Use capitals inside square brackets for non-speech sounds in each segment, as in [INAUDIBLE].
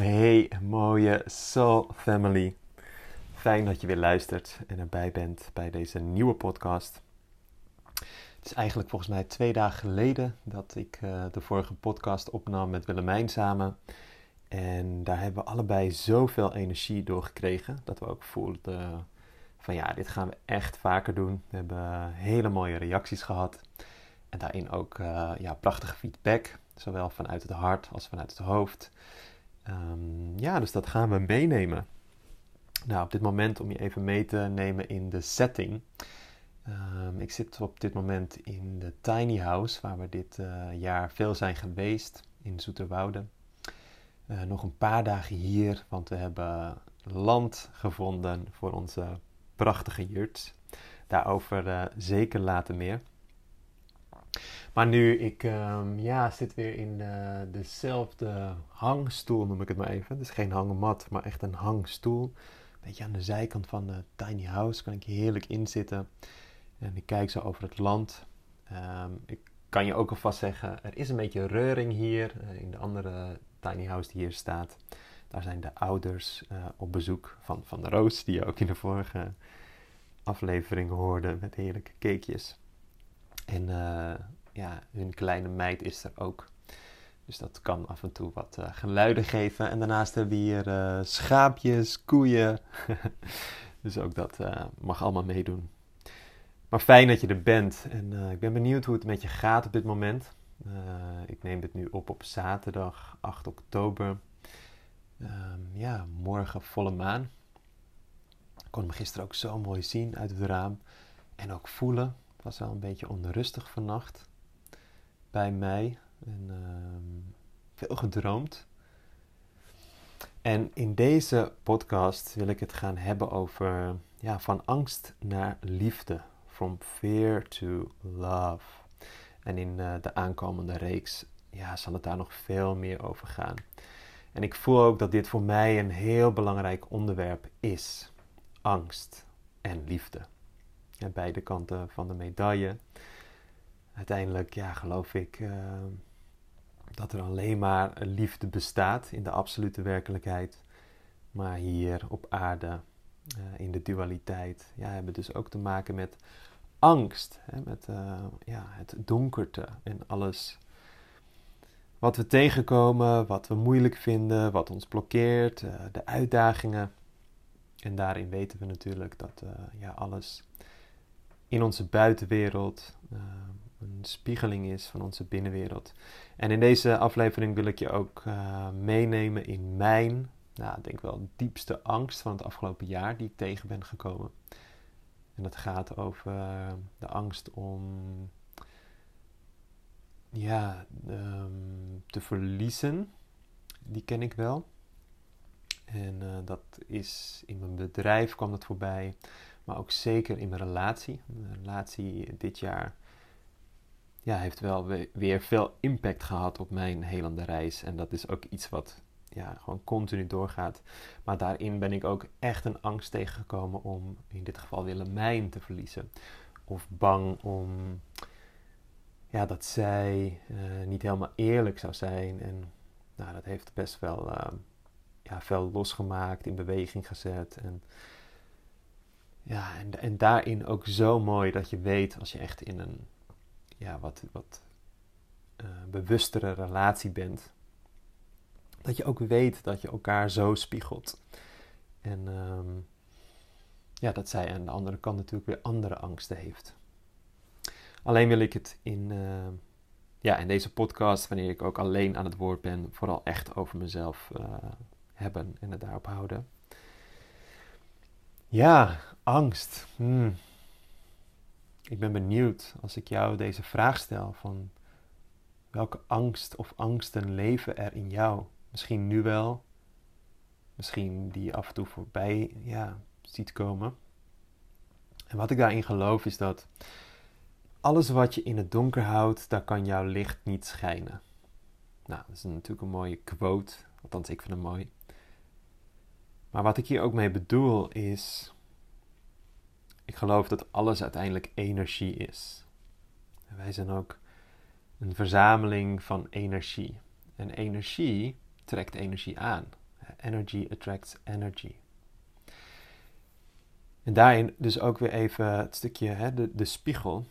Hey, mooie Soul Family. Fijn dat je weer luistert en erbij bent bij deze nieuwe podcast. Het is eigenlijk volgens mij twee dagen geleden dat ik uh, de vorige podcast opnam met Willemijn samen. En daar hebben we allebei zoveel energie door gekregen dat we ook voelden van ja, dit gaan we echt vaker doen. We hebben hele mooie reacties gehad en daarin ook uh, ja, prachtige feedback, zowel vanuit het hart als vanuit het hoofd. Um, ja, dus dat gaan we meenemen. Nou, op dit moment om je even mee te nemen in de setting. Um, ik zit op dit moment in de tiny house waar we dit uh, jaar veel zijn geweest in Zoeterwoude. Uh, nog een paar dagen hier, want we hebben land gevonden voor onze prachtige yurt. Daarover uh, zeker later meer. Maar nu, ik um, ja, zit weer in uh, dezelfde hangstoel, noem ik het maar even. Dus geen hangmat, maar echt een hangstoel. Een beetje aan de zijkant van de tiny house kan ik heerlijk inzitten. En ik kijk zo over het land. Um, ik kan je ook alvast zeggen, er is een beetje reuring hier uh, in de andere tiny house die hier staat. Daar zijn de ouders uh, op bezoek van, van de Roos, die je ook in de vorige aflevering hoorde met heerlijke cakejes. En uh, ja, hun kleine meid is er ook. Dus dat kan af en toe wat uh, geluiden geven. En daarnaast hebben we hier uh, schaapjes, koeien. [LAUGHS] dus ook dat mag allemaal meedoen. Maar fijn dat je er bent. En ik ben benieuwd hoe het met je gaat op dit moment. ik neem dit nu op op zaterdag 8 oktober. Um, ja, morgen volle maan. Ik kon hem gisteren ook zo mooi zien uit het raam. En ook voelen. Was wel een beetje onrustig vannacht bij mij. En uh, veel gedroomd. En in deze podcast wil ik het gaan hebben over ja, van angst naar liefde. From fear to love. En in uh, de aankomende reeks ja, zal het daar nog veel meer over gaan. En ik voel ook dat dit voor mij een heel belangrijk onderwerp is. Angst en liefde. Ja, beide kanten van de medaille. Uiteindelijk ja, geloof ik uh, dat er alleen maar liefde bestaat in de absolute werkelijkheid. Maar hier op aarde, uh, in de dualiteit, ja, hebben dus ook te maken met angst. Hè, met uh, ja, het donkerte en alles wat we tegenkomen, wat we moeilijk vinden, wat ons blokkeert, de uitdagingen. En daarin weten we natuurlijk dat ja, alles in onze buitenwereld uh, een spiegeling is van onze binnenwereld. En in deze aflevering wil ik je ook uh, meenemen in mijn, nou, ik denk wel, diepste angst van het afgelopen jaar die ik tegen ben gekomen. En dat gaat over de angst om ja, um, te verliezen. Die ken ik wel. En dat is in mijn bedrijf kwam dat voorbij maar ook zeker in mijn relatie. Mijn relatie dit jaar ja, heeft wel weer veel impact gehad op mijn helende reis. En dat is ook iets wat ja, gewoon continu doorgaat. Maar daarin ben ik ook echt een angst tegengekomen om in dit geval Willemijn te verliezen. Of bang om ja, dat zij uh, niet helemaal eerlijk zou zijn. En nou, dat heeft best wel uh, ja, veel losgemaakt, in beweging gezet. En ja, en, en daarin ook zo mooi dat je weet als je echt in een ja, wat, wat uh, bewustere relatie bent. Dat je ook weet dat je elkaar zo spiegelt. En um, ja, dat zij aan de andere kant natuurlijk weer andere angsten heeft. Alleen wil ik het in, uh, ja, in deze podcast, wanneer ik ook alleen aan het woord ben, vooral echt over mezelf uh, hebben en het daarop houden. Ja, angst. Hmm. Ik ben benieuwd als ik jou deze vraag stel van welke angst of angsten leven er in jou? Misschien nu wel, misschien die je af en toe voorbij ja, ziet komen. En wat ik daarin geloof is dat alles wat je in het donker houdt, daar kan jouw licht niet schijnen. Nou, dat is natuurlijk een mooie quote, althans ik vind hem mooi. Maar wat ik hier ook mee bedoel is, ik geloof dat alles uiteindelijk energie is. wij zijn ook een verzameling van energie. En energie trekt energie aan. energy attracts energy. En daarin dus ook weer even het stukje, hè, de, de spiegel.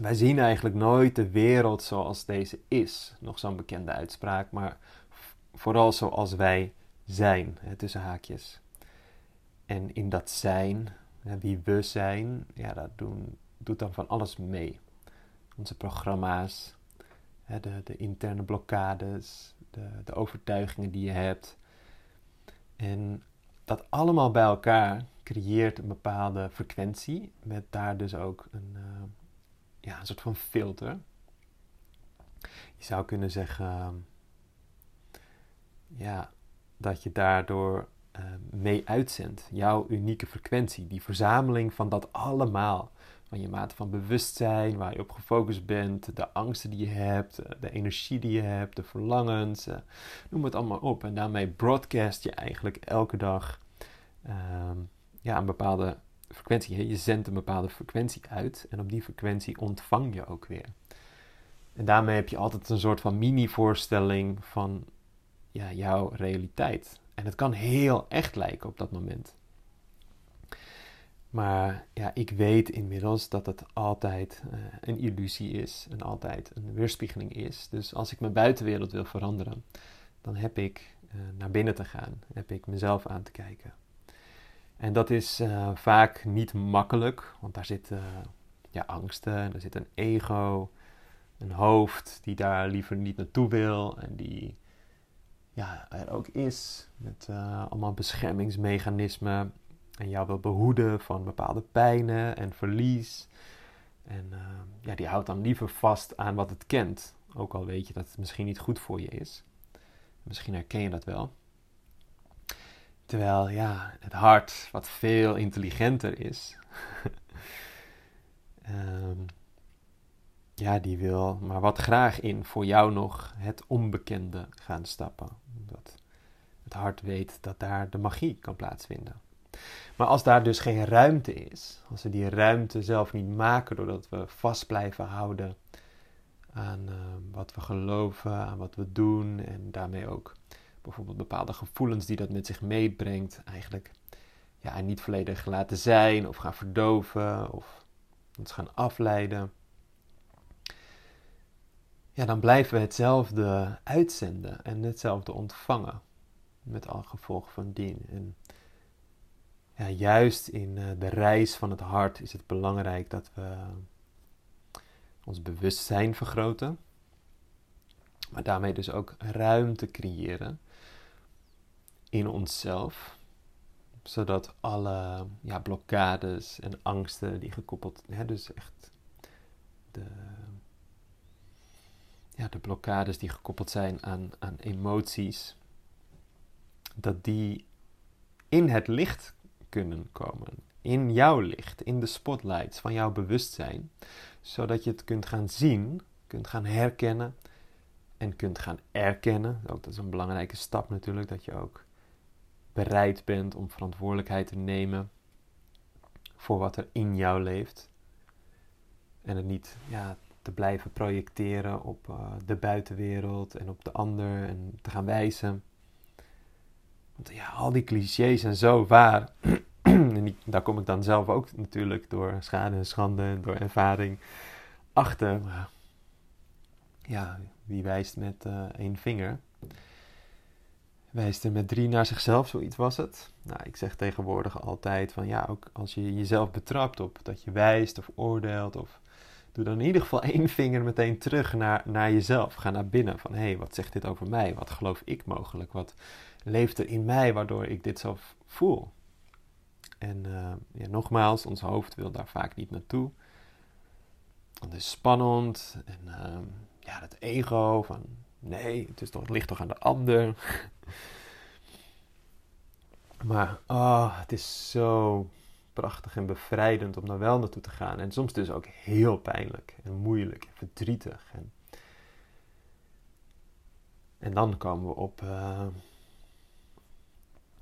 Wij zien eigenlijk nooit de wereld zoals deze is. Nog zo'n bekende uitspraak, maar vooral zoals wij zijn, hè, tussen haakjes. En in dat zijn, hè, wie we zijn, ja, dat doen, doet dan van alles mee. Onze programma's, hè, de, de interne blokkades, de, de overtuigingen die je hebt. En dat allemaal bij elkaar creëert een bepaalde frequentie, met daar dus ook een, uh, ja, een soort van filter. Je zou kunnen zeggen ja, dat je daardoor uh, mee uitzendt. Jouw unieke frequentie, die verzameling van dat allemaal. Van je mate van bewustzijn, waar je op gefocust bent, de angsten die je hebt, eh, de energie die je hebt, de verlangens, noem het allemaal op. En daarmee broadcast je eigenlijk elke dag ehm, ja, een bepaalde frequentie. Je zendt een bepaalde frequentie uit en op die frequentie ontvang je ook weer. En daarmee heb je altijd een soort van mini-voorstelling van ja, jouw realiteit. En het kan heel echt lijken op dat moment. Maar ja, ik weet inmiddels dat het altijd uh, een illusie is en altijd een weerspiegeling is. Dus als ik mijn buitenwereld wil veranderen, dan heb ik uh, naar binnen te gaan, heb ik mezelf aan te kijken. En dat is uh, vaak niet makkelijk, want daar zitten ja, angsten, er zit een ego, een hoofd die daar liever niet naartoe wil en die ja, er ook is met uh, allemaal beschermingsmechanismen en jou wil behoeden van bepaalde pijnen en verlies. En ja, die houdt dan liever vast aan wat het kent, ook al weet je dat het misschien niet goed voor je is. Misschien herken je dat wel. Terwijl ja, het hart, wat veel intelligenter is, um, [LAUGHS] ja, die wil maar wat graag in voor jou nog het onbekende gaan stappen. Omdat het hart weet dat daar de magie kan plaatsvinden. Maar als daar dus geen ruimte is, als we die ruimte zelf niet maken doordat we vast blijven houden aan uh, wat we geloven, aan wat we doen en daarmee ook bijvoorbeeld bepaalde gevoelens die dat met zich meebrengt, eigenlijk ja, niet volledig laten zijn of gaan verdoven of ons gaan afleiden. Ja, dan blijven we hetzelfde uitzenden en hetzelfde ontvangen. Met al gevolgen van dien. En ja, juist in uh, de reis van het hart is het belangrijk dat we ons bewustzijn vergroten. Maar daarmee dus ook ruimte creëren in onszelf. Zodat alle ja, blokkades en angsten die gekoppeld, hè, dus echt de, ja, de blokkades die gekoppeld zijn aan, aan emoties, dat die in het licht kunnen komen. In jouw licht, in de spotlights van jouw bewustzijn. Zodat je het kunt gaan zien, kunt gaan herkennen en kunt gaan erkennen. Ook dat is een belangrijke stap natuurlijk, dat je ook bereid bent om verantwoordelijkheid te nemen voor wat er in jou leeft. En het niet ja, te blijven projecteren op uh, de buitenwereld en op de ander en te gaan wijzen. Want ja, al die clichés zijn zo waar. [CLEARS THROAT] en daar kom ik dan zelf ook natuurlijk door schade en schande en door ervaring achter. Ja, wie wijst met uh, één vinger? wijst er met drie naar zichzelf, zoiets was het. Nou, ik zeg tegenwoordig altijd van ja, ook als je jezelf betrapt op dat je wijst of oordeelt of doe dan in ieder geval één vinger meteen terug naar, naar jezelf. Ga naar binnen van hé, hey, wat zegt dit over mij? Wat geloof ik mogelijk? Wat leeft er in mij waardoor ik dit zo voel? En uh, ja, nogmaals, ons hoofd wil daar vaak niet naartoe. Het is spannend en uh, ja, dat ego van nee, het, is toch, het ligt toch aan de ander. [LAUGHS] Maar oh, het is zo prachtig en bevrijdend om daar wel naartoe te gaan. En soms dus ook heel pijnlijk en moeilijk en verdrietig. En, en dan komen we op uh,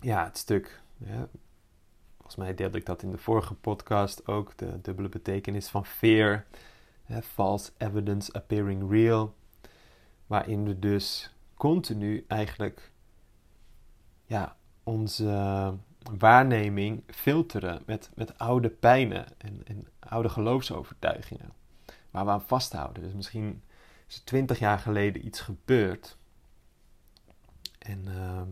ja, het stuk. Ja, volgens mij deelde ik dat in de vorige podcast ook. De dubbele betekenis van fear. false evidence appearing real. Waarin we dus continu eigenlijk ja, onze waarneming filteren met, met oude pijnen en, en oude geloofsovertuigingen. Waar we aan vasthouden. Dus misschien is er twintig jaar geleden iets gebeurd. En uh,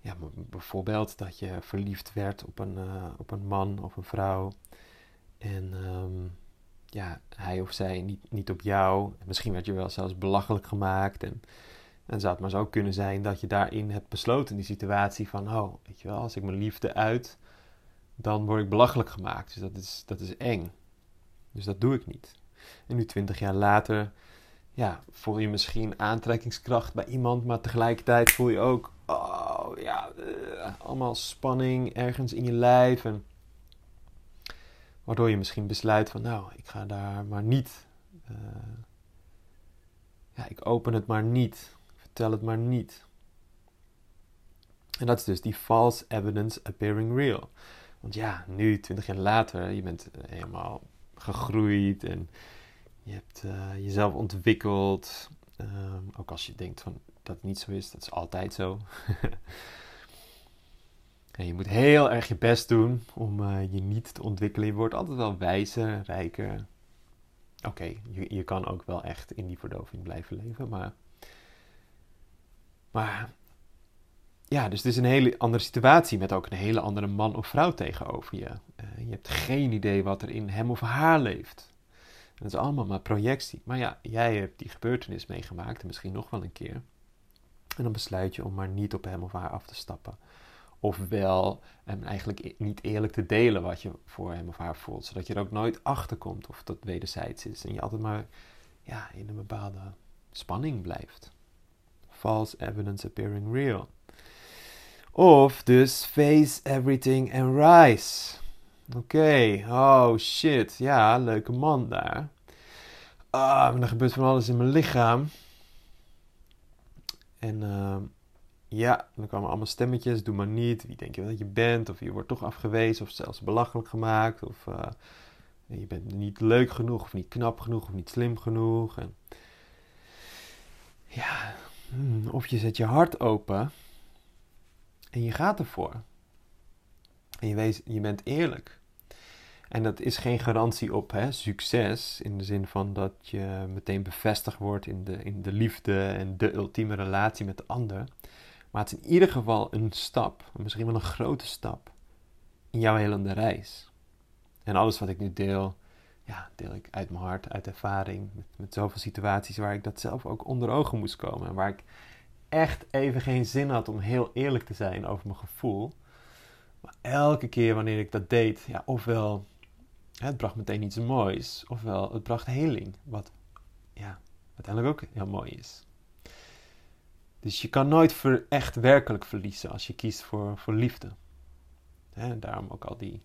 ja, bijvoorbeeld dat je verliefd werd op een, uh, op een man of een vrouw. En um, ja, hij of zij niet, niet op jou. Misschien werd je wel zelfs belachelijk gemaakt. En, en zou het maar zo kunnen zijn dat je daarin hebt besloten, die situatie van, oh, weet je wel, als ik mijn liefde uit, dan word ik belachelijk gemaakt. Dus dat is, dat is eng. Dus dat doe ik niet. En nu twintig jaar later, ja, voel je misschien aantrekkingskracht bij iemand, maar tegelijkertijd voel je ook, oh ja, uh, allemaal spanning ergens in je lijf. En waardoor je misschien besluit van, nou, ik ga daar maar niet. Uh, ja, ik open het maar niet. Vertel het maar niet. En dat is dus die false evidence appearing real. Want ja, nu, twintig jaar later, je bent helemaal gegroeid en je hebt uh, jezelf ontwikkeld. Um, ook als je denkt van dat niet zo is, dat is altijd zo. [LAUGHS] je moet heel erg je best doen om je niet te ontwikkelen. Je wordt altijd wel wijzer, rijker. Oké, je, je kan ook wel echt in die verdoving blijven leven, maar. Maar ja, dus het is een hele andere situatie met ook een hele andere man of vrouw tegenover je. Uh, je hebt geen idee wat er in hem of haar leeft. Dat is allemaal maar projectie. Maar ja, jij hebt die gebeurtenis meegemaakt en misschien nog wel een keer. En dan besluit je om maar niet op hem of haar af te stappen. Ofwel hem eigenlijk niet eerlijk te delen wat je voor hem of haar voelt. Zodat je er ook nooit achter komt of dat wederzijds is. En je altijd maar ja, in een bepaalde spanning blijft. False evidence appearing real. Of dus face everything and rise. Oké, oh shit, ja, leuke man daar. Ah, maar er gebeurt van alles in mijn lichaam. En uh, ja, dan komen allemaal stemmetjes, doe maar niet. Wie denk je dat je bent? Of je wordt toch afgewezen of zelfs belachelijk gemaakt. Of uh, je bent niet leuk genoeg of niet knap genoeg of niet slim genoeg. En ja, of je zet je hart open en je gaat ervoor. En je, wees, je bent eerlijk. En dat is geen garantie op hè, succes, in de zin van dat je meteen bevestigd wordt in de, in de liefde en de ultieme relatie met de ander. Maar het is in ieder geval een stap, misschien wel een grote stap, in jouw helende reis. En alles wat ik nu deel, ja, deel ik uit mijn hart, uit ervaring, met, met zoveel situaties waar ik dat zelf ook onder ogen moest komen. En waar ik echt even geen zin had om heel eerlijk te zijn over mijn gevoel. Maar elke keer wanneer ik dat deed, ja, ofwel het bracht meteen iets moois, ofwel het bracht heling, wat ja, uiteindelijk ook heel mooi is. Dus je kan nooit voor echt werkelijk verliezen als je kiest voor, voor liefde. Daarom ook al die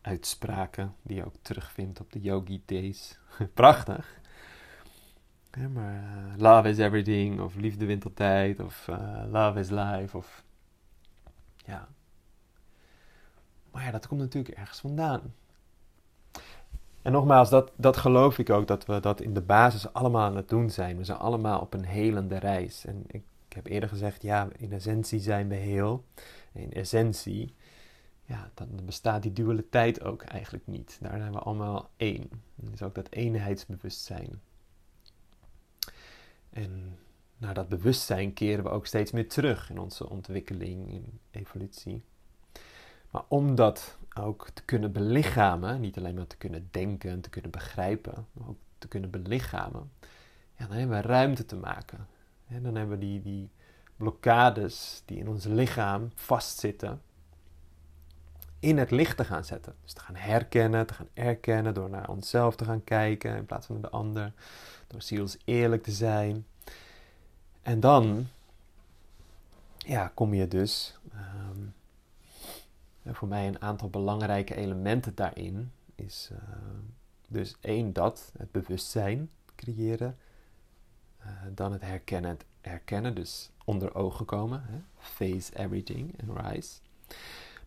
uitspraken die je ook terugvindt op de Yogi Days. [LAUGHS] Prachtig. Ja, maar uh, love is everything, of liefde wint altijd, of uh, love is life, of ja. Maar ja, dat komt natuurlijk ergens vandaan. En nogmaals, dat, dat geloof ik ook, dat we dat in de basis allemaal aan het doen zijn. We zijn allemaal op een helende reis. En ik, ik heb eerder gezegd, ja, in essentie zijn we heel. In essentie, ja, dan bestaat die dualiteit ook eigenlijk niet. Daar zijn we allemaal één. Dus ook dat eenheidsbewustzijn. En naar dat bewustzijn keren we ook steeds meer terug in onze ontwikkeling, in evolutie. Maar om dat ook te kunnen belichamen, niet alleen maar te kunnen denken en te kunnen begrijpen, maar ook te kunnen belichamen, ja, dan hebben we ruimte te maken. En dan hebben we die, die blokkades die in ons lichaam vastzitten, in het licht te gaan zetten. Dus te gaan herkennen, te gaan erkennen door naar onszelf te gaan kijken in plaats van naar de ander. Door ziels eerlijk te zijn. En dan ja, kom je dus. Um, voor mij een aantal belangrijke elementen daarin is uh, dus één dat, het bewustzijn creëren. Uh, dan het herkennen, het herkennen, dus onder ogen komen. Hè? Face everything and rise.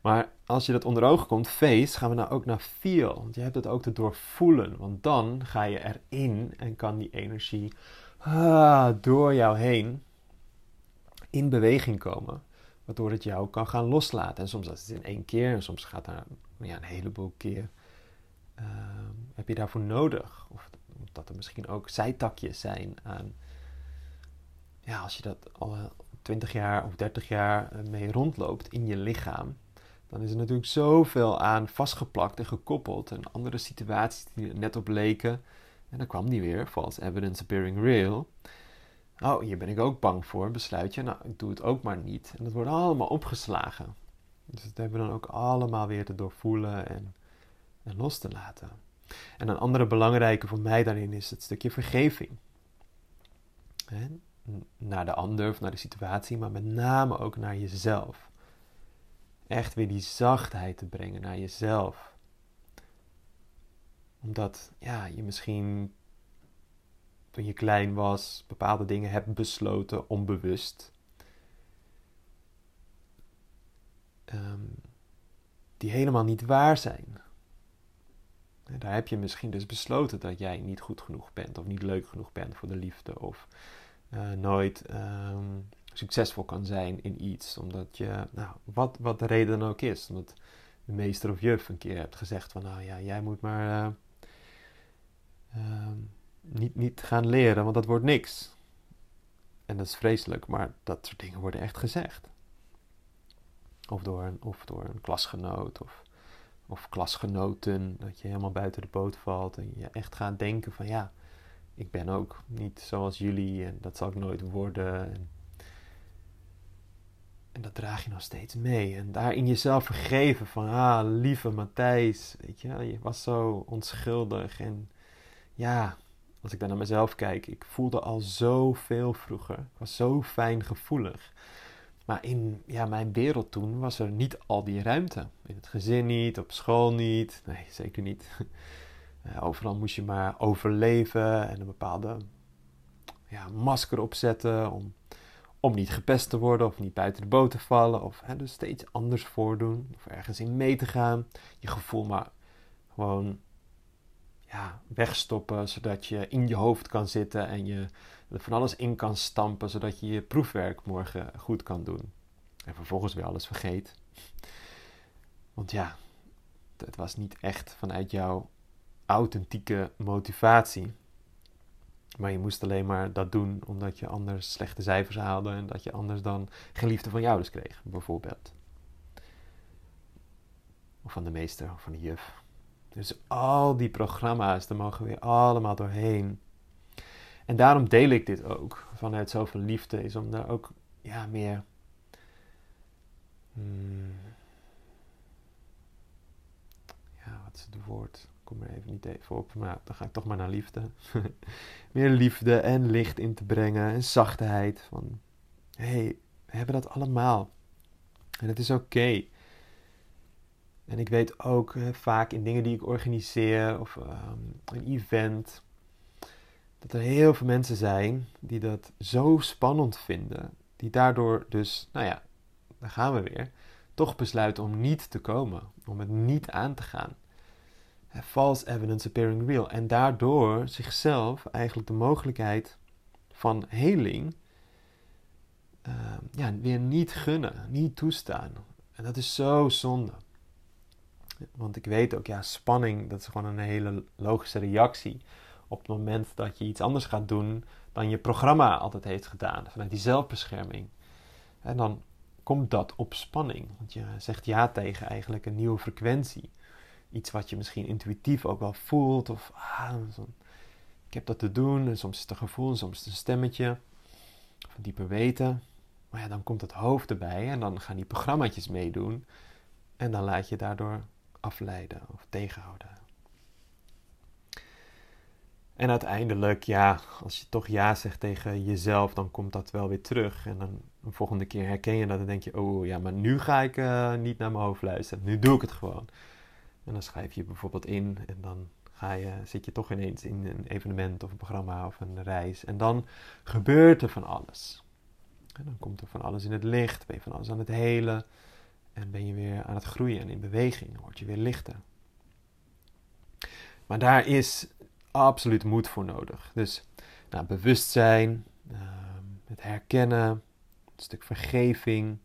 Maar als je dat onder ogen komt, face, gaan we nou ook naar feel. Want je hebt het ook te doorvoelen. Want dan ga je erin en kan die energie ah, door jou heen in beweging komen. Waardoor het jou kan gaan loslaten. En soms is het in één keer en soms gaat daar ja, een heleboel keer. Ehm, heb je daarvoor nodig? Of dat er misschien ook zijtakjes zijn aan. Ja, als je dat al 20 jaar of 30 jaar eh, mee rondloopt in je lichaam, dan is er natuurlijk zoveel aan vastgeplakt en gekoppeld. En andere situaties die er net op leken. En dan kwam die weer, false evidence appearing real. Oh, hier ben ik ook bang voor, besluit je. Nou, ik doe het ook maar niet. En dat wordt allemaal opgeslagen. Dus dat hebben we dan ook allemaal weer te doorvoelen en, en los te laten. En een andere belangrijke voor mij daarin is het stukje vergeving. Naar de ander of naar de situatie, maar met name ook naar jezelf. Echt weer die zachtheid te brengen naar jezelf. Omdat ja, je misschien toen je klein was bepaalde dingen hebt besloten onbewust. Um, die helemaal niet waar zijn. En daar heb je misschien dus besloten dat jij niet goed genoeg bent of niet leuk genoeg bent voor de liefde of uh, nooit um, succesvol kan zijn in iets. Omdat je, nou, wat, wat de reden dan ook is. Omdat de meester of juf een keer hebt gezegd van, nou ja, jij moet maar uh, um, niet, niet gaan leren, want dat wordt niks. En dat is vreselijk, maar dat soort dingen worden echt gezegd. Of door een, of door een klasgenoot of, of klasgenoten, dat je helemaal buiten de boot valt en je echt gaat denken van ja, ik ben ook niet zoals jullie en dat zal ik nooit worden. En, en dat draag je nog steeds mee. En daarin jezelf vergeven van, ah, lieve Matthijs, weet je, je was zo onschuldig. En ja, als ik dan naar mezelf kijk, ik voelde al zoveel vroeger. Ik was zo fijn gevoelig. Maar in ja, mijn wereld toen was er niet al die ruimte. In het gezin niet, op school niet. Nee, zeker niet. [LAUGHS] Overal moest je maar overleven en een bepaalde ja, masker opzetten om, om niet gepest te worden of niet buiten de boot te vallen. Of hè, dus steeds anders voordoen of ergens in mee te gaan. Je gevoel maar gewoon ja, wegstoppen, zodat je in je hoofd kan zitten en je er van alles in kan stampen, zodat je je proefwerk morgen goed kan doen. En vervolgens weer alles vergeet. Want ja, het was niet echt vanuit jouw authentieke motivatie. Maar je moest alleen maar dat doen omdat je anders slechte cijfers haalde en dat je anders dan geen liefde van jou dus kreeg, bijvoorbeeld. Of van de meester of van de juf. Dus al die programma's, daar mogen we weer allemaal doorheen. En daarom deel ik dit ook vanuit zoveel liefde, is om daar ook ja, meer. Hmm, ja, wat is het woord? Kom er even niet even op, maar dan ga ik toch maar naar liefde. [LAUGHS] meer liefde en licht in te brengen en zachtheid. Van hé, hey, we hebben dat allemaal. En het is oké. En ik weet ook uh, vaak in dingen die ik organiseer of um, een event, dat er heel veel mensen zijn die dat zo spannend vinden. Die daardoor dus, nou ja, daar gaan we weer, toch besluiten om niet te komen, om het niet aan te gaan. False evidence appearing real. En daardoor zichzelf eigenlijk de mogelijkheid van heling uh, ja, weer niet gunnen, niet toestaan. En dat is zo zonde. Want ik weet ook, ja, spanning, dat is gewoon een hele logische reactie op het moment dat je iets anders gaat doen dan je programma altijd heeft gedaan, vanuit die zelfbescherming. En dan komt dat op spanning, want je zegt ja tegen eigenlijk een nieuwe frequentie. Iets wat je misschien intuïtief ook wel voelt, of ah, ik heb dat te doen, en soms is het een gevoel, en soms is het een stemmetje, of dieper weten. Maar ja, dan komt het hoofd erbij en dan gaan die programmaatjes meedoen. En dan laat je daardoor afleiden of tegenhouden. En uiteindelijk, ja, als je toch ja zegt tegen jezelf, dan komt dat wel weer terug. En dan een volgende keer herken je dat en denk je, oh ja, maar nu ga ik uh, niet naar mijn hoofd luisteren. Nu doe ik het gewoon. En dan schrijf je bijvoorbeeld in en dan ga je, zit je toch ineens in een evenement of een programma of een reis. En dan gebeurt er van alles. En dan komt er van alles in het licht, ben je van alles aan het helen. En ben je weer aan het groeien en in beweging, word je weer lichter. Maar daar is absoluut moed voor nodig. Dus nou, bewustzijn, uh, het herkennen, een stuk vergeving.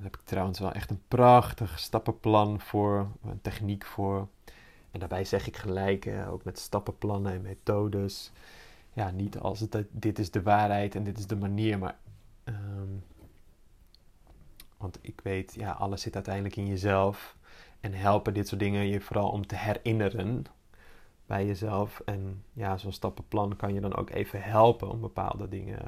Heb ik trouwens wel echt een prachtig stappenplan voor, een techniek voor. En daarbij zeg ik gelijk, ook met stappenplannen en methodes. Ja, niet als het dit is de waarheid en dit is de manier, maar. Ehm, want ik weet, ja, alles zit uiteindelijk in jezelf. En helpen dit soort dingen je vooral om te herinneren bij jezelf. En ja, zo'n stappenplan kan je dan ook even helpen om bepaalde dingen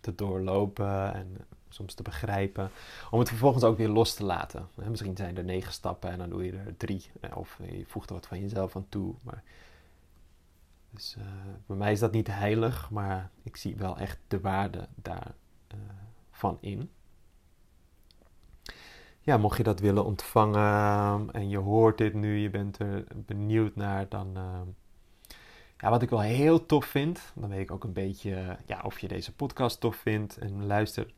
te doorlopen en soms te begrijpen. Om het vervolgens ook weer los te laten. Misschien zijn er negen stappen en dan doe je er drie. Of je voegt er wat van jezelf aan toe. Maar dus uh, bij mij is dat niet heilig, maar ik zie wel echt de waarde daarvan van in ja, mocht je dat willen ontvangen en je hoort dit nu, je bent er benieuwd naar, dan. Ehm, ja, wat ik wel heel tof vind, dan weet ik ook een beetje ja, of je deze podcast tof vindt en luistert,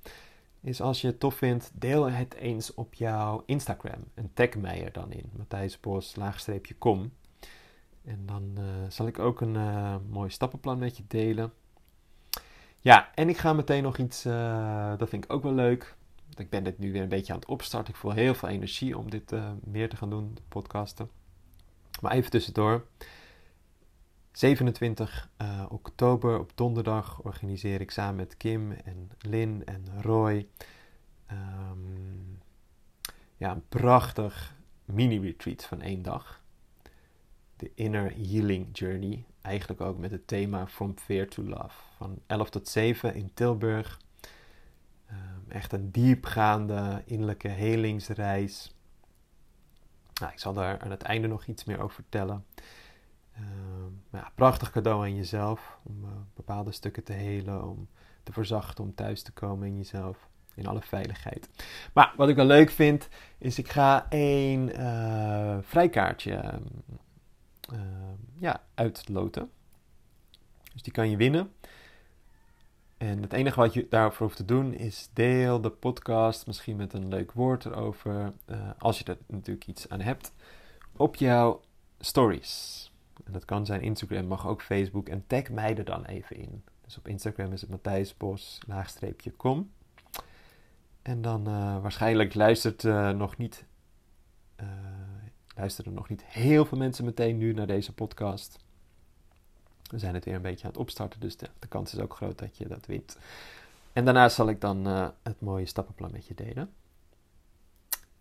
is als je het tof vindt, deel het eens op jouw Instagram en tag mij er dan in, Matthijs Bos, laagstreepje kom. En dan uh, zal ik ook een uh, mooi stappenplan met je delen. Ja, en ik ga meteen nog iets, uh, dat vind ik ook wel leuk ik ben dit nu weer een beetje aan het opstarten. Ik voel heel veel energie om dit meer te gaan doen, podcasten. Maar even tussendoor. 27 uh, eh, oktober op donderdag organiseer ik samen met Kim en Lin en Roy um, ja, een prachtig mini-retreat van één dag. De Inner Healing Journey. Eigenlijk ook met het thema From Fear to Love. Van 11 tot 7 in Tilburg. Ehm, echt een diepgaande innerlijke helingsreis. Nou, ik zal daar aan het einde nog iets meer over vertellen. Uh, ja, prachtig cadeau aan jezelf om uh, bepaalde stukken te helen, om te verzachten, om thuis te komen in jezelf, in alle veiligheid. Maar wat ik wel leuk vind, is ik ga één uh, vrijkaartje ehm, ja, uitloten. Dus die kan je winnen. En het enige wat je daarvoor hoeft te doen is deel de podcast, misschien met een leuk woord erover, als je er natuurlijk iets aan hebt, op jouw stories. En dat kan zijn Instagram, mag ook Facebook en tag mij er dan even in. Dus op Instagram is het Matthijsbos, laagstreepje kom. En dan uh, waarschijnlijk luistert uh, nog niet, luisteren nog niet heel veel mensen meteen nu naar deze podcast. We zijn het weer een beetje aan het opstarten, dus de, kans is ook groot dat je dat wint. En daarna zal ik dan het mooie stappenplan met je delen.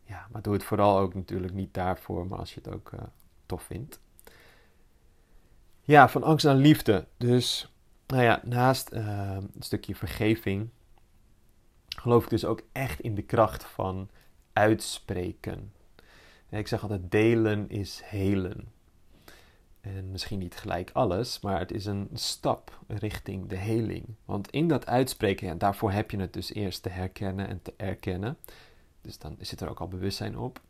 Ja, maar doe het vooral ook natuurlijk niet daarvoor, maar als je het ook tof vindt. Ja, van angst naar liefde. Dus, nou ja, naast een stukje vergeving, geloof ik dus ook echt in de kracht van uitspreken. ik zeg altijd: delen is helen. En misschien niet gelijk alles, maar het is een stap richting de heling. Want in dat uitspreken, ja, daarvoor heb je het dus eerst te herkennen en te erkennen. Dus dan zit er ook al bewustzijn op.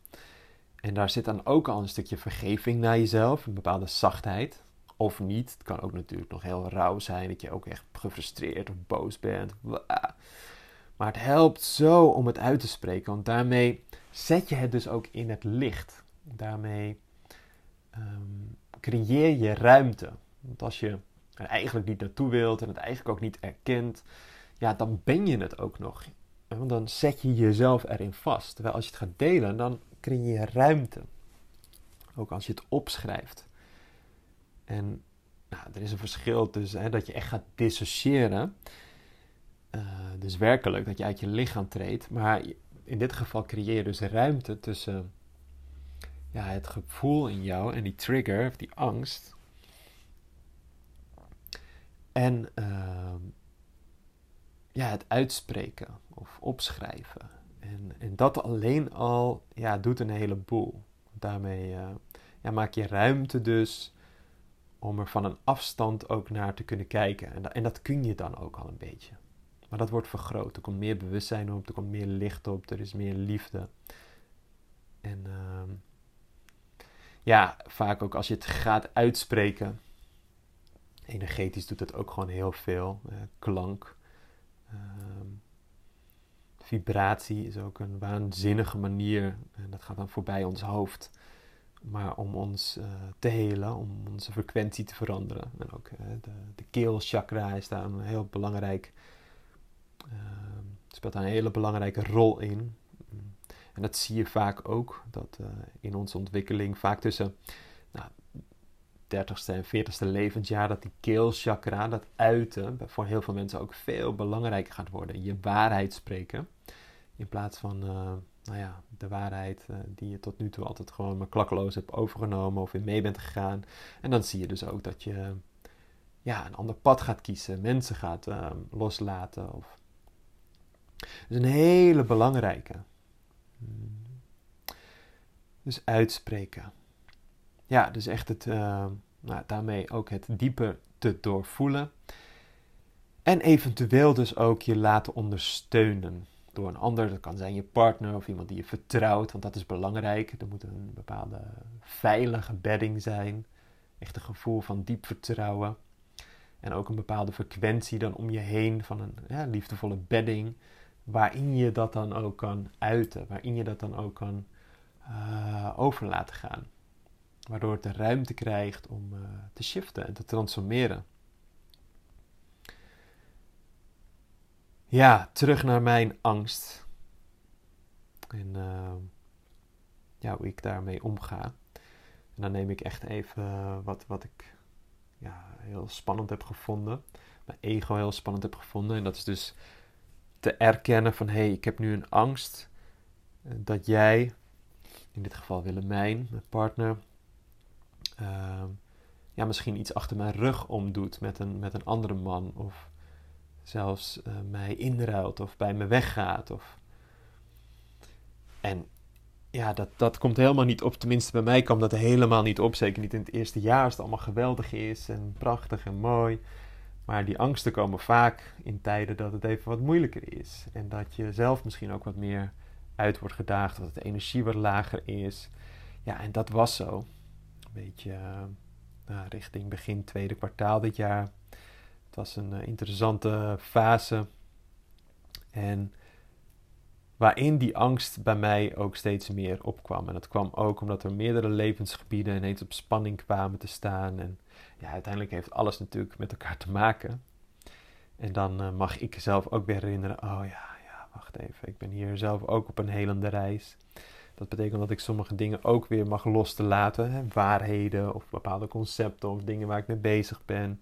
En daar zit dan ook al een stukje vergeving naar jezelf, een bepaalde zachtheid. Of niet. Het kan ook natuurlijk nog heel rauw zijn, dat je ook echt gefrustreerd of boos bent. Maar het helpt zo om het uit te spreken, want daarmee zet je het dus ook in het licht. Daarmee um, creëer je ruimte. Want als je er eigenlijk niet naartoe wilt en het eigenlijk ook niet erkent, ja, dan ben je het ook nog. Want dan zet je jezelf erin vast. Terwijl als je het gaat delen, dan creëer je ruimte. Ook als je het opschrijft. En nou, er is een verschil tussen hè, dat je echt gaat dissociëren. Uh, dus werkelijk dat je uit je lichaam treedt. Maar in dit geval creëer je dus ruimte tussen ja, het gevoel in jou en die trigger, of die angst. En uh, ja, het uitspreken of opschrijven. En, en dat alleen al ja, doet een heleboel. Daarmee uh, ja, maak je ruimte dus om er van een afstand ook naar te kunnen kijken. En, dat, en dat kun je dan ook al een beetje. Maar dat wordt vergroot. Er komt meer bewustzijn op, er komt meer licht op, er is meer liefde. En uh, ja, vaak ook als je het gaat uitspreken. Energetisch doet het ook gewoon heel veel. Uh, klank. Ehm, vibratie is ook een waanzinnige manier. En dat gaat dan voorbij ons hoofd. Maar om ons uh, te helen, om onze frequentie te veranderen. En ook uh, de, de keelchakra is daar een heel belangrijk Ehm, speelt daar een hele belangrijke rol in. En dat zie je vaak ook, dat uh, in onze ontwikkeling vaak tussen nou, 30ste en 40ste levensjaar, dat die keelchakra, dat uiten, voor heel veel mensen ook veel belangrijker gaat worden. Je waarheid spreken, in plaats van nou ja, de waarheid uh, die je tot nu toe altijd gewoon maar klakkeloos hebt overgenomen of in mee bent gegaan. En dan zie je dus ook dat je ja, een ander pad gaat kiezen, mensen gaat uh, loslaten. Of... Is een hele belangrijke. Dus uitspreken. Ja, dus echt het, uh, nou, daarmee ook het dieper te doorvoelen. En eventueel dus ook je laten ondersteunen door een ander. Dat kan zijn je partner of iemand die je vertrouwt, want dat is belangrijk. Er moet een bepaalde veilige bedding zijn. Echt een gevoel van diep vertrouwen. En ook een bepaalde frequentie dan om je heen van een ja, liefdevolle bedding. Waarin je dat dan ook kan uiten. Waarin je dat dan ook kan uh, over laten gaan. Waardoor het de ruimte krijgt om uh, te shiften en te transformeren. Ja, terug naar mijn angst. En uh, ja, hoe ik daarmee omga. En dan neem ik echt even wat, wat ik ja, heel spannend heb gevonden. Mijn ego heel spannend heb gevonden. En dat is dus te erkennen van... hé, hey, ik heb nu een angst dat jij in dit geval Willemijn, mijn partner, uh, ja, misschien iets achter mijn rug omdoet met een, met een andere man. Of zelfs uh, mij inruilt of bij me weggaat. Of... En ja, dat, dat komt helemaal niet op. Tenminste, bij mij kwam dat helemaal niet op. Zeker niet in het eerste jaar, als het allemaal geweldig is en prachtig en mooi. Maar die angsten komen vaak in tijden dat het even wat moeilijker is. En dat je zelf misschien ook wat meer uit wordt gedaagd, dat de energie wat lager is. Ja, en dat was zo. Een beetje uh, nou, richting begin tweede kwartaal dit jaar. Het was een uh, interessante fase. En waarin die angst bij mij ook steeds meer opkwam. En dat kwam ook omdat er meerdere levensgebieden ineens op spanning kwamen te staan. En ja, uiteindelijk heeft alles natuurlijk met elkaar te maken. En dan uh, mag ik zelf ook weer herinneren: oh ja, wacht even, ik ben hier zelf ook op een helende reis. Dat betekent dat ik sommige dingen ook weer mag los te laten. Hè? Waarheden of bepaalde concepten of dingen waar ik mee bezig ben.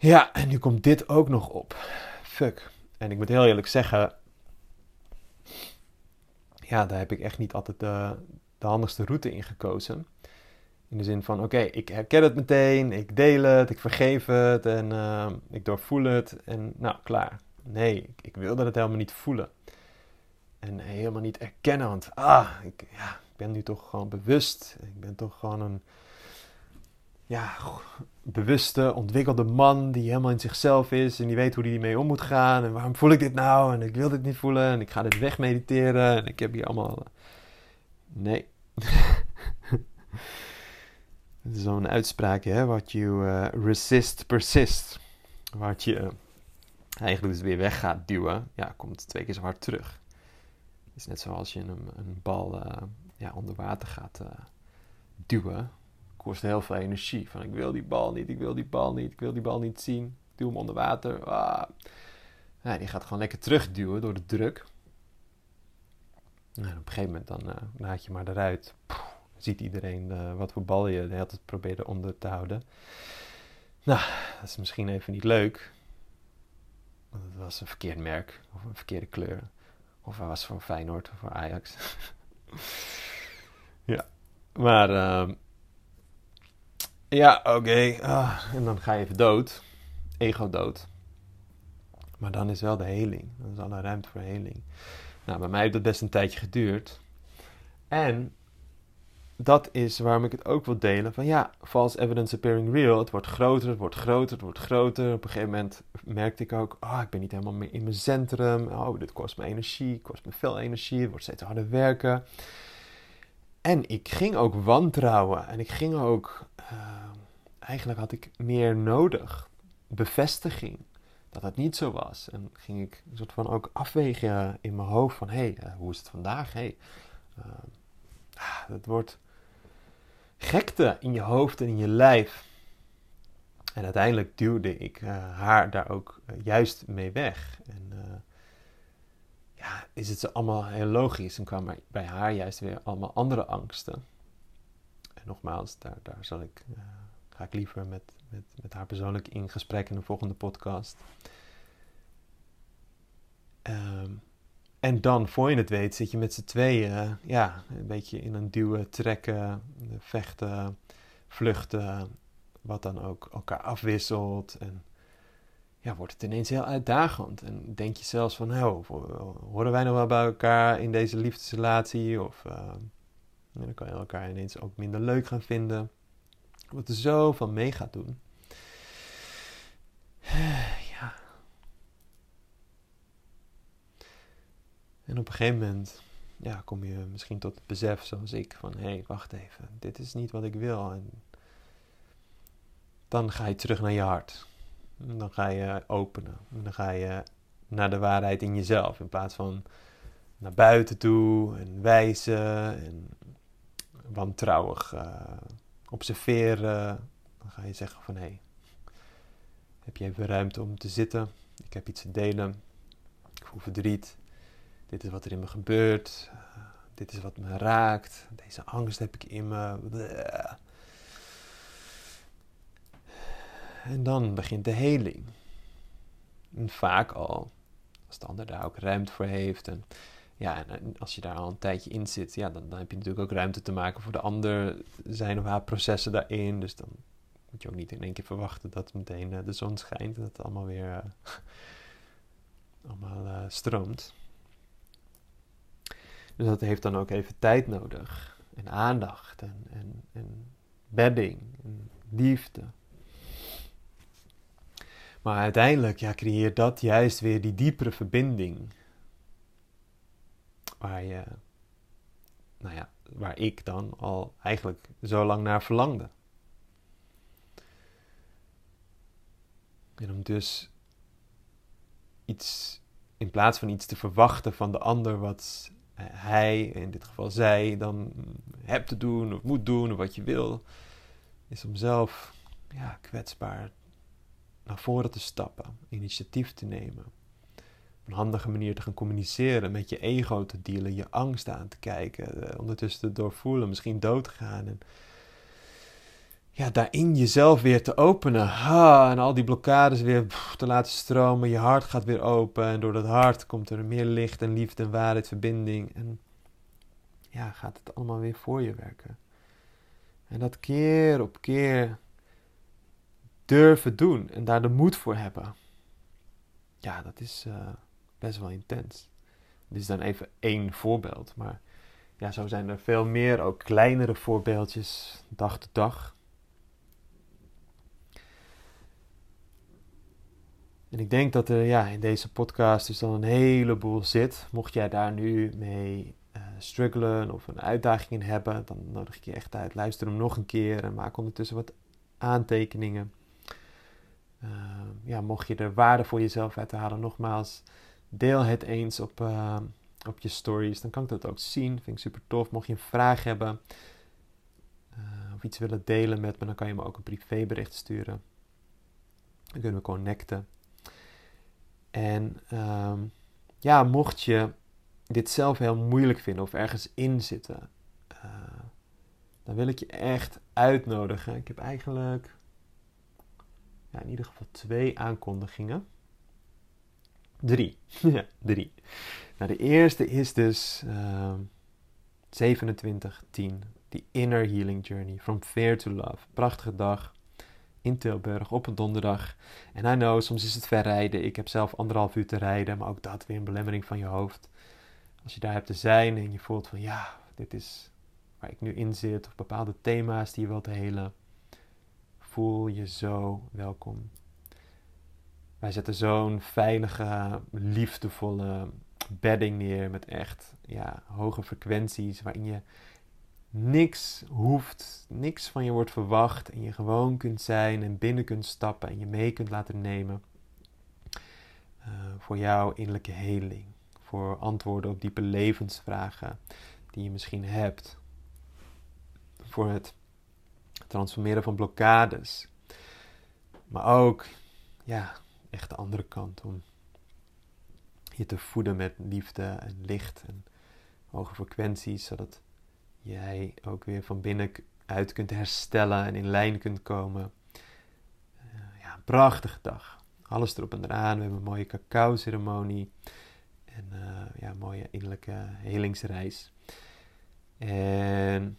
Ja, en nu komt dit ook nog op. Fuck. En ik moet heel eerlijk zeggen. Ja, daar heb ik echt niet altijd de, de handigste route in gekozen. In de zin van: oké, ik herken het meteen, ik deel het, ik vergeef het en uh, ik doorvoel het en nou, klaar. Nee, ik, wilde het helemaal niet voelen. En helemaal niet erkennen, want ah, ik, ja, ik ben nu toch gewoon bewust. Ik ben toch gewoon een ja, bewuste, ontwikkelde man die helemaal in zichzelf is en die weet hoe hij mee om moet gaan. En waarom voel ik dit nou? En ik wil dit niet voelen en ik ga dit wegmediteren en ik heb hier allemaal. Nee. [LAUGHS] Zo'n uitspraakje, hè? What you uh, resist, persist. Wat je eigenlijk dus weer weg gaat duwen, ja, komt twee keer zo hard terug. Het is net zoals je een, een bal uh, ja, onder water gaat duwen. Kost heel veel energie. Van ik wil die bal niet, ik wil die bal niet, ik wil die bal niet zien. Ik duw hem onder water. Ah. Ja, die gaat gewoon lekker terugduwen door de druk. Op een gegeven moment dan uh, laat je maar eruit. ziet iedereen wat voor bal je de hele tijd probeerde onder te houden. Nou, dat is misschien even niet leuk. Want het was een verkeerd merk of een verkeerde kleur. Of hij was voor Feyenoord of voor Ajax. [LAUGHS] ja, maar uh, ja, oké. Ah, en dan ga je even dood. Ego dood. Maar dan is wel de heling. Dan is alle ruimte voor heling. Nou, bij mij heeft dat best een tijdje geduurd. En dat is waarom ik het ook wil delen. Van ja, false evidence appearing real. Het wordt groter, het wordt groter, het wordt groter. Op een gegeven moment merkte ik ook, oh, ik ben niet helemaal meer in mijn centrum. Oh, dit kost me energie, kost me veel energie. Het wordt steeds harder werken. En ik ging ook wantrouwen. En ik ging ook, uh, eigenlijk had ik meer nodig. Bevestiging dat het niet zo was. En ging ik een soort van ook afwegen in mijn hoofd van, hé, hey, uh, hoe is het vandaag? Hey, uh, het wordt gekte in je hoofd en in je lijf. En uiteindelijk duwde ik haar daar ook juist mee weg. En ja, is het allemaal heel logisch en kwam er bij haar juist weer allemaal andere angsten. En nogmaals, daar, daar zal ik, ga ik liever met, met, met haar persoonlijk in gesprek in de volgende podcast. Um, en dan, voor je het weet, zit je met z'n tweeën, ja, een beetje in een duwen, trekken, vechten, vluchten, wat dan ook, elkaar afwisselt. En ja, wordt het ineens heel uitdagend. En denk je zelfs van, nou, horen wij nog wel bij elkaar in deze liefdesrelatie? Of uh, dan kan je elkaar ineens ook minder leuk gaan vinden. Wat er zo van mee gaat doen. [SIGHS] En op een gegeven moment ja, kom je misschien tot het besef, zoals ik, van hé, hey, wacht even, dit is niet wat ik wil. En dan ga je terug naar je hart. Dan ga je openen. En dan ga je naar de waarheid in jezelf. In plaats van naar buiten toe en wijzen en wantrouwig uh, observeren. Dan ga je zeggen van hé, hey, heb je even ruimte om te zitten? Ik heb iets te delen. Ik voel verdriet. Dit is wat er in me gebeurt. Dit is wat me raakt. Deze angst heb ik in me. En dan begint de heling. En vaak al, als de ander daar ook ruimte voor heeft. En ja, en als je daar al een tijdje in zit, ja, dan, dan heb je natuurlijk ook ruimte te maken voor de ander, zijn of haar processen daarin. Dus dan moet je ook niet in één keer verwachten dat meteen uh, de zon schijnt en dat het allemaal weer uh, [LAUGHS] allemaal uh, stroomt. Dus dat heeft dan ook even tijd nodig. En aandacht en, en, en bedding en liefde. Maar uiteindelijk ja, creëert dat juist weer die diepere verbinding. Waar je, nou ja, waar ik dan al eigenlijk zo lang naar verlangde. En om dus iets, in plaats van iets te verwachten van de ander wat hij, in dit geval zij, dan hebt te doen of moet doen of wat je wil, is om zelf ja, kwetsbaar naar voren te stappen, initiatief te nemen. Op een handige manier te gaan communiceren, met je ego te dealen, je angst aan te kijken, eh, ondertussen te doorvoelen, misschien dood te gaan. En ja, daarin jezelf weer te openen. Ha, en al die blokkades weer te laten stromen. Je hart gaat weer open. En door dat hart komt er meer licht en liefde en waarheid, verbinding. En ja, gaat het allemaal weer voor je werken. En dat keer op keer durven doen en daar de moed voor hebben. Ja, dat is uh, best wel intens. Dit is dan even één voorbeeld, maar ja, zo zijn er veel meer, ook kleinere voorbeeldjes, dag tot dag. En ik denk dat er ja, in deze podcast dus dan een heleboel zit. Mocht jij daar nu mee uh, struggelen of een uitdaging in hebben, dan nodig ik je echt uit. Luister hem nog een keer en maak ondertussen wat aantekeningen. Uh, ja, mocht je er waarde voor jezelf uit halen, nogmaals, deel het eens op, uh, op je stories. Dan kan ik dat ook zien. Vind ik super tof. Mocht je een vraag hebben of iets willen delen met me, dan kan je me ook een privébericht sturen. Dan kunnen we connecten. En ehm, ja, mocht je dit zelf heel moeilijk vinden of ergens in zitten, uh, dan wil ik je echt uitnodigen. Ik heb eigenlijk ja, in ieder geval twee aankondigingen. Drie. [LAUGHS] drie. Nou, de eerste is dus uh, 27, 10. The Inner Healing Journey. From Fear to Love. Prachtige dag in Tilburg op een donderdag. En I know, soms is het ver rijden. Ik heb zelf anderhalf uur te rijden, maar ook dat weer een belemmering van je hoofd. Als je daar hebt te zijn en je voelt van ja, dit is waar ik nu in zit, of bepaalde thema's die je wilt helen, voel je zo welkom. Wij zetten zo'n veilige, liefdevolle bedding neer met echt ja, hoge frequenties waarin je niks hoeft, niks van je wordt verwacht en je gewoon kunt zijn en binnen kunt stappen en je mee kunt laten nemen uh, voor jouw innerlijke heling, voor antwoorden op diepe levensvragen die je misschien hebt, voor het transformeren van blokkades. Maar ook, ja, echt de andere kant om je te voeden met liefde en licht en hoge frequenties, zodat jij ook weer van binnenuit kunt herstellen en in lijn kunt komen. Uh, ja, een prachtige dag. Alles erop en eraan. We hebben een mooie cacao-ceremonie. En uh, ja, mooie innerlijke helingsreis. En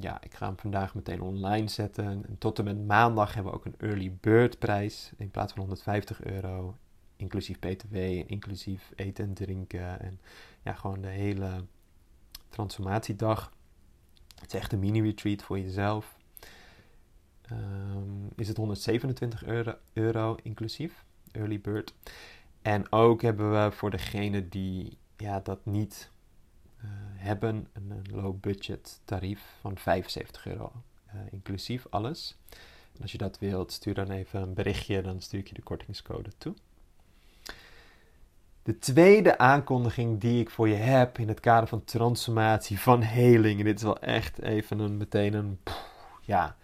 ja, ik ga hem vandaag meteen online zetten. En tot en met maandag hebben we ook een early bird prijs. In plaats van 150 euro. Inclusief BTW, inclusief eten en drinken. En ja, gewoon de hele transformatiedag. Het is echt een mini-retreat voor jezelf. Um, is het 127 euro, euro inclusief, early bird. En ook hebben we voor degene die ja, dat niet hebben, een, low budget tarief van 75 euro. Uh, inclusief alles. Als je dat wilt, stuur dan even een berichtje, dan stuur ik je de kortingscode toe. De tweede aankondiging die ik voor je heb in het kader van transformatie, van heling. En dit is wel echt even een, meteen een, ja,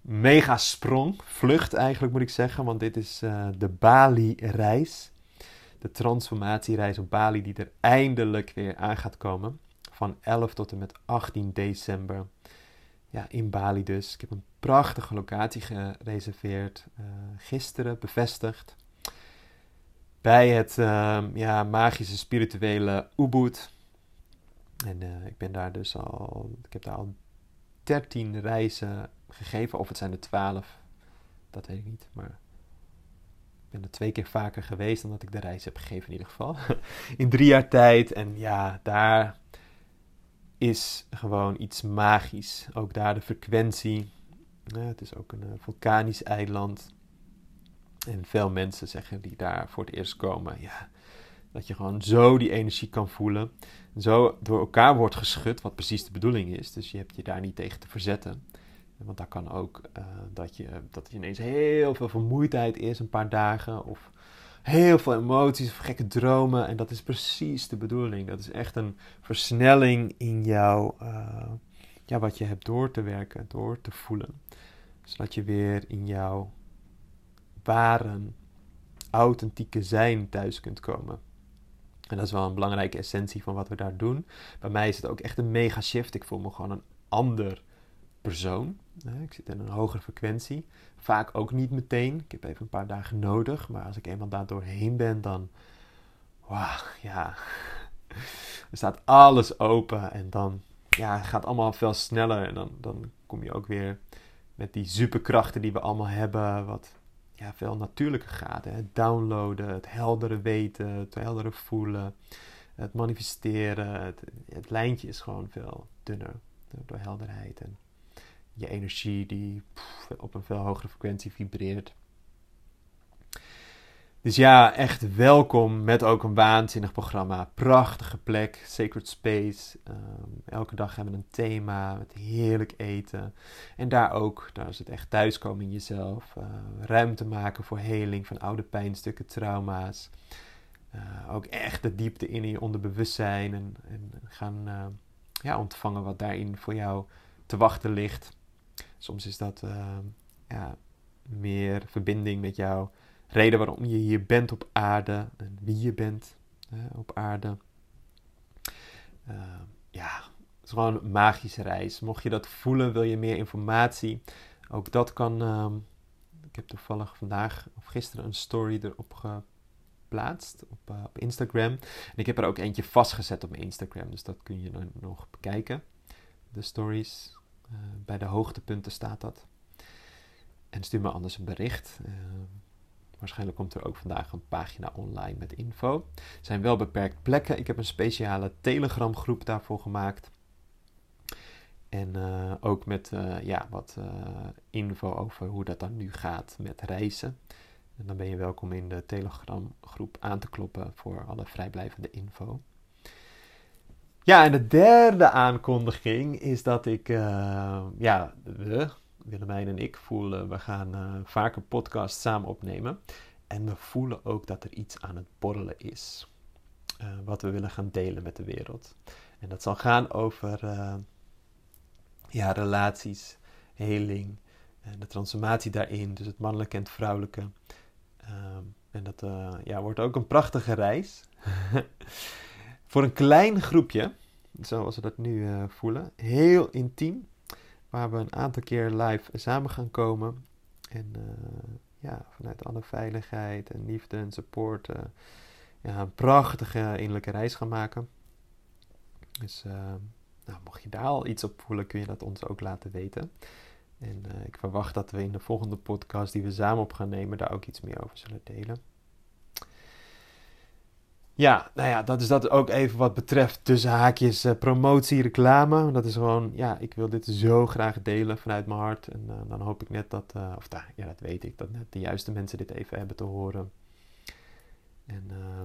mega sprong. Vlucht eigenlijk moet ik zeggen, want dit is uh, de Bali-reis. De transformatiereis op Bali die er eindelijk weer aan gaat komen. Van 11 tot en met 18 december. Ja, in Bali dus. Ik heb een prachtige locatie gereserveerd. Uh, gisteren bevestigd bij het uh, ja, magische spirituele Ubud. En uh, ik ben daar dus al, ik heb daar al 13 reizen gegeven, of het zijn er 12, dat weet ik niet, maar ben er twee keer vaker geweest dan dat ik de reis heb gegeven in ieder geval. [LAUGHS] in drie jaar tijd en ja, daar is gewoon iets magisch. Ook daar de frequentie. Het is ook een uh, vulkanisch eiland. En veel mensen zeggen die daar voor het eerst komen, ja, dat je gewoon zo die energie kan voelen. Zo door elkaar wordt geschud, wat precies de bedoeling is. Dus je hebt je daar niet tegen te verzetten. Want daar kan ook uh, dat, je, dat je ineens heel veel vermoeidheid is, een paar dagen. Of heel veel emoties of gekke dromen. En dat is precies de bedoeling. Dat is echt een versnelling in jou, uh, ja, wat je hebt door te werken, door te voelen. Zodat je weer in jouw ware, authentieke zijn thuis kunt komen. En dat is wel een belangrijke essentie van wat we daar doen. Bij mij is het ook echt een mega shift. Ik voel me gewoon een ander persoon. Ik zit in een hogere frequentie. Vaak ook niet meteen. Ik heb even een paar dagen nodig. Maar als ik eenmaal daar doorheen ben, dan. Wauw, ja. [LAUGHS] Er staat alles open. En dan ja, gaat allemaal veel sneller. En dan, dan kom je ook weer met die superkrachten die we allemaal hebben. Wat ja, veel natuurlijker gaat. Hè? Het downloaden, het heldere weten, het heldere voelen, het manifesteren. Het, het lijntje is gewoon veel dunner door helderheid en je energie die op een veel hogere frequentie vibreert. Dus ja, echt welkom met ook een waanzinnig programma. Prachtige plek, Sacred Space. Um, elke dag hebben we een thema met heerlijk eten. En daar ook, daar is het echt thuiskomen in jezelf. Uh, ruimte maken voor heling van oude pijnstukken, trauma's. Uh, ook echt de diepte in je onderbewustzijn. En, gaan uh, ja, ontvangen wat daarin voor jou te wachten ligt. Soms is dat ja, meer verbinding met jou reden waarom je hier bent op aarde en wie je bent op aarde. Uh, ja, het is gewoon een magische reis. Mocht je dat voelen, wil je meer informatie, ook dat kan. Uh, ik heb toevallig vandaag of gisteren een story erop geplaatst op, uh, op Instagram. En ik heb er ook eentje vastgezet op mijn Instagram, dus dat kun je dan nog bekijken. De stories, eh, bij de hoogtepunten staat dat. En stuur me anders een bericht. Uh, Waarschijnlijk komt er ook vandaag een pagina online met info. Er zijn wel beperkt plekken. Ik heb een speciale Telegram groep daarvoor gemaakt. En uh, ook met ja, wat info over hoe dat dan nu gaat met reizen. En dan ben je welkom in de Telegram groep aan te kloppen voor alle vrijblijvende info. Ja, en de derde aankondiging is dat ik, ja, we, Willemijn en ik voelen, we gaan uh, vaker podcasts samen opnemen. En we voelen ook dat er iets aan het borrelen is. Uh, wat we willen gaan delen met de wereld. En dat zal gaan over ja, relaties, heling, En de transformatie daarin, dus het mannelijke en het vrouwelijke. Ehm, en dat ja, wordt ook een prachtige reis. [LAUGHS] Voor een klein groepje, zoals we dat nu voelen. Heel intiem. Waar we een aantal keer live samen gaan komen. En ja, vanuit alle veiligheid en liefde en support ja, een prachtige innerlijke reis gaan maken. Dus nou, mocht je daar al iets op voelen, kun je dat ons ook laten weten. En ik verwacht dat we in de volgende podcast die we samen op gaan nemen, daar ook iets meer over zullen delen. Ja, nou ja, dat is dat ook even wat betreft tussen haakjes uh, promotie, reclame. Dat is gewoon, ja, ik wil dit zo graag delen vanuit mijn hart. En dan hoop ik net dat, of ja, dat weet ik, dat net de juiste mensen dit even hebben te horen. En uh,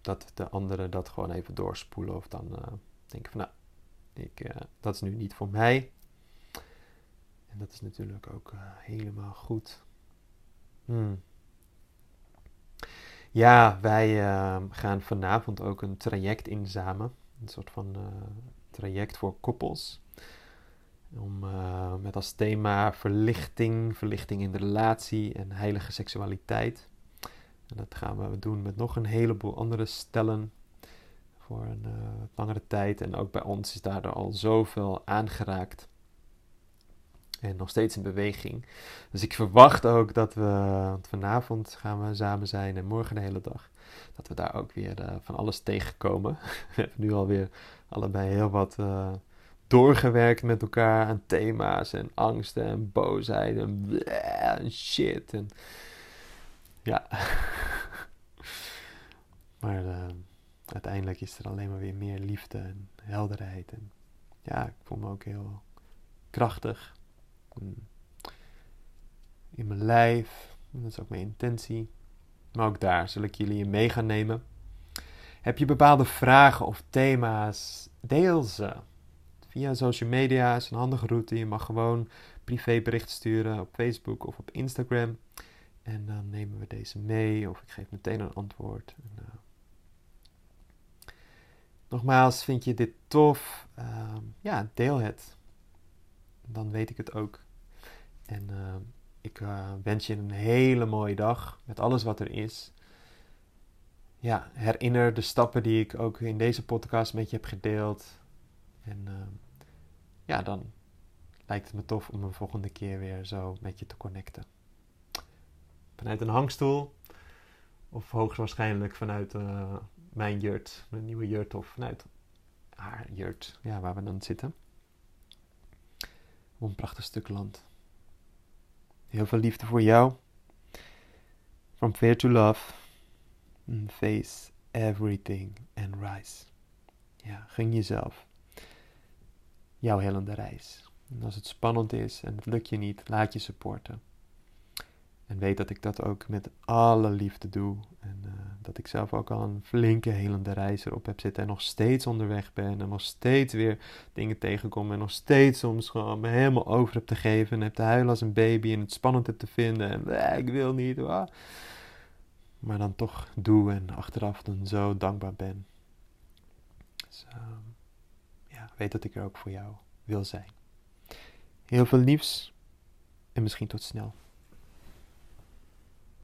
dat de anderen dat gewoon even doorspoelen of dan denken van nou, ik, dat is nu niet voor mij. En dat is natuurlijk ook helemaal goed. Hmm. Ja, wij ehm, gaan vanavond ook een traject inzamen. Een soort van traject voor koppels. Om, met als thema verlichting, verlichting in de relatie en heilige seksualiteit. En dat gaan we doen met nog een heleboel andere stellen voor een uh, langere tijd. En ook bij ons is daar al zoveel aangeraakt. En nog steeds in beweging. Dus ik verwacht ook dat we, vanavond gaan we samen zijn en morgen de hele dag, dat we daar ook weer uh, van alles tegenkomen. [LAUGHS] we hebben nu alweer allebei heel wat uh, doorgewerkt met elkaar aan thema's en angsten en boosheid en, en shit. En ja. [LAUGHS] maar uh, uiteindelijk is er alleen maar weer meer liefde en helderheid. En ja, ik voel me ook heel krachtig. In mijn lijf. Dat is ook mijn intentie. Maar ook daar zal ik jullie in mee gaan nemen. Heb je bepaalde vragen of thema's? Deel ze. Via social media is een handige route. Je mag gewoon privébericht sturen op Facebook of op Instagram. En dan nemen we deze mee of ik geef meteen een antwoord. En, uh, nogmaals, vind je dit tof? Uh, ja, deel het. Dan weet ik het ook. En uh, ik eh, wens je een hele mooie dag met alles wat er is. Ja, herinner de stappen die ik ook in deze podcast met je heb gedeeld. En ja, dan lijkt het me tof om een volgende keer weer zo met je te connecten vanuit een hangstoel. Of hoogstwaarschijnlijk vanuit mijn jurt, mijn nieuwe jurt, of vanuit haar jurt, ja, waar we dan zitten. Op een prachtig stuk land. Heel veel liefde voor jou. From fear to love. Face everything and rise. Ja, gun jezelf. Jouw hellende reis. En als het spannend is en het lukt je niet, laat je supporten. En weet dat ik dat ook met alle liefde doe. En uh, dat ik zelf ook al een flinke helende reis erop heb zitten. En nog steeds onderweg ben. En nog steeds weer dingen tegenkom. En nog steeds soms gewoon me helemaal over heb te geven. En heb te huilen als een baby. En het spannend heb te vinden. En eh, ik wil niet. Maar dan toch doe. En achteraf dan zo dankbaar ben. Dus uh, ja, weet dat ik er ook voor jou wil zijn. Heel veel liefs. En misschien tot snel.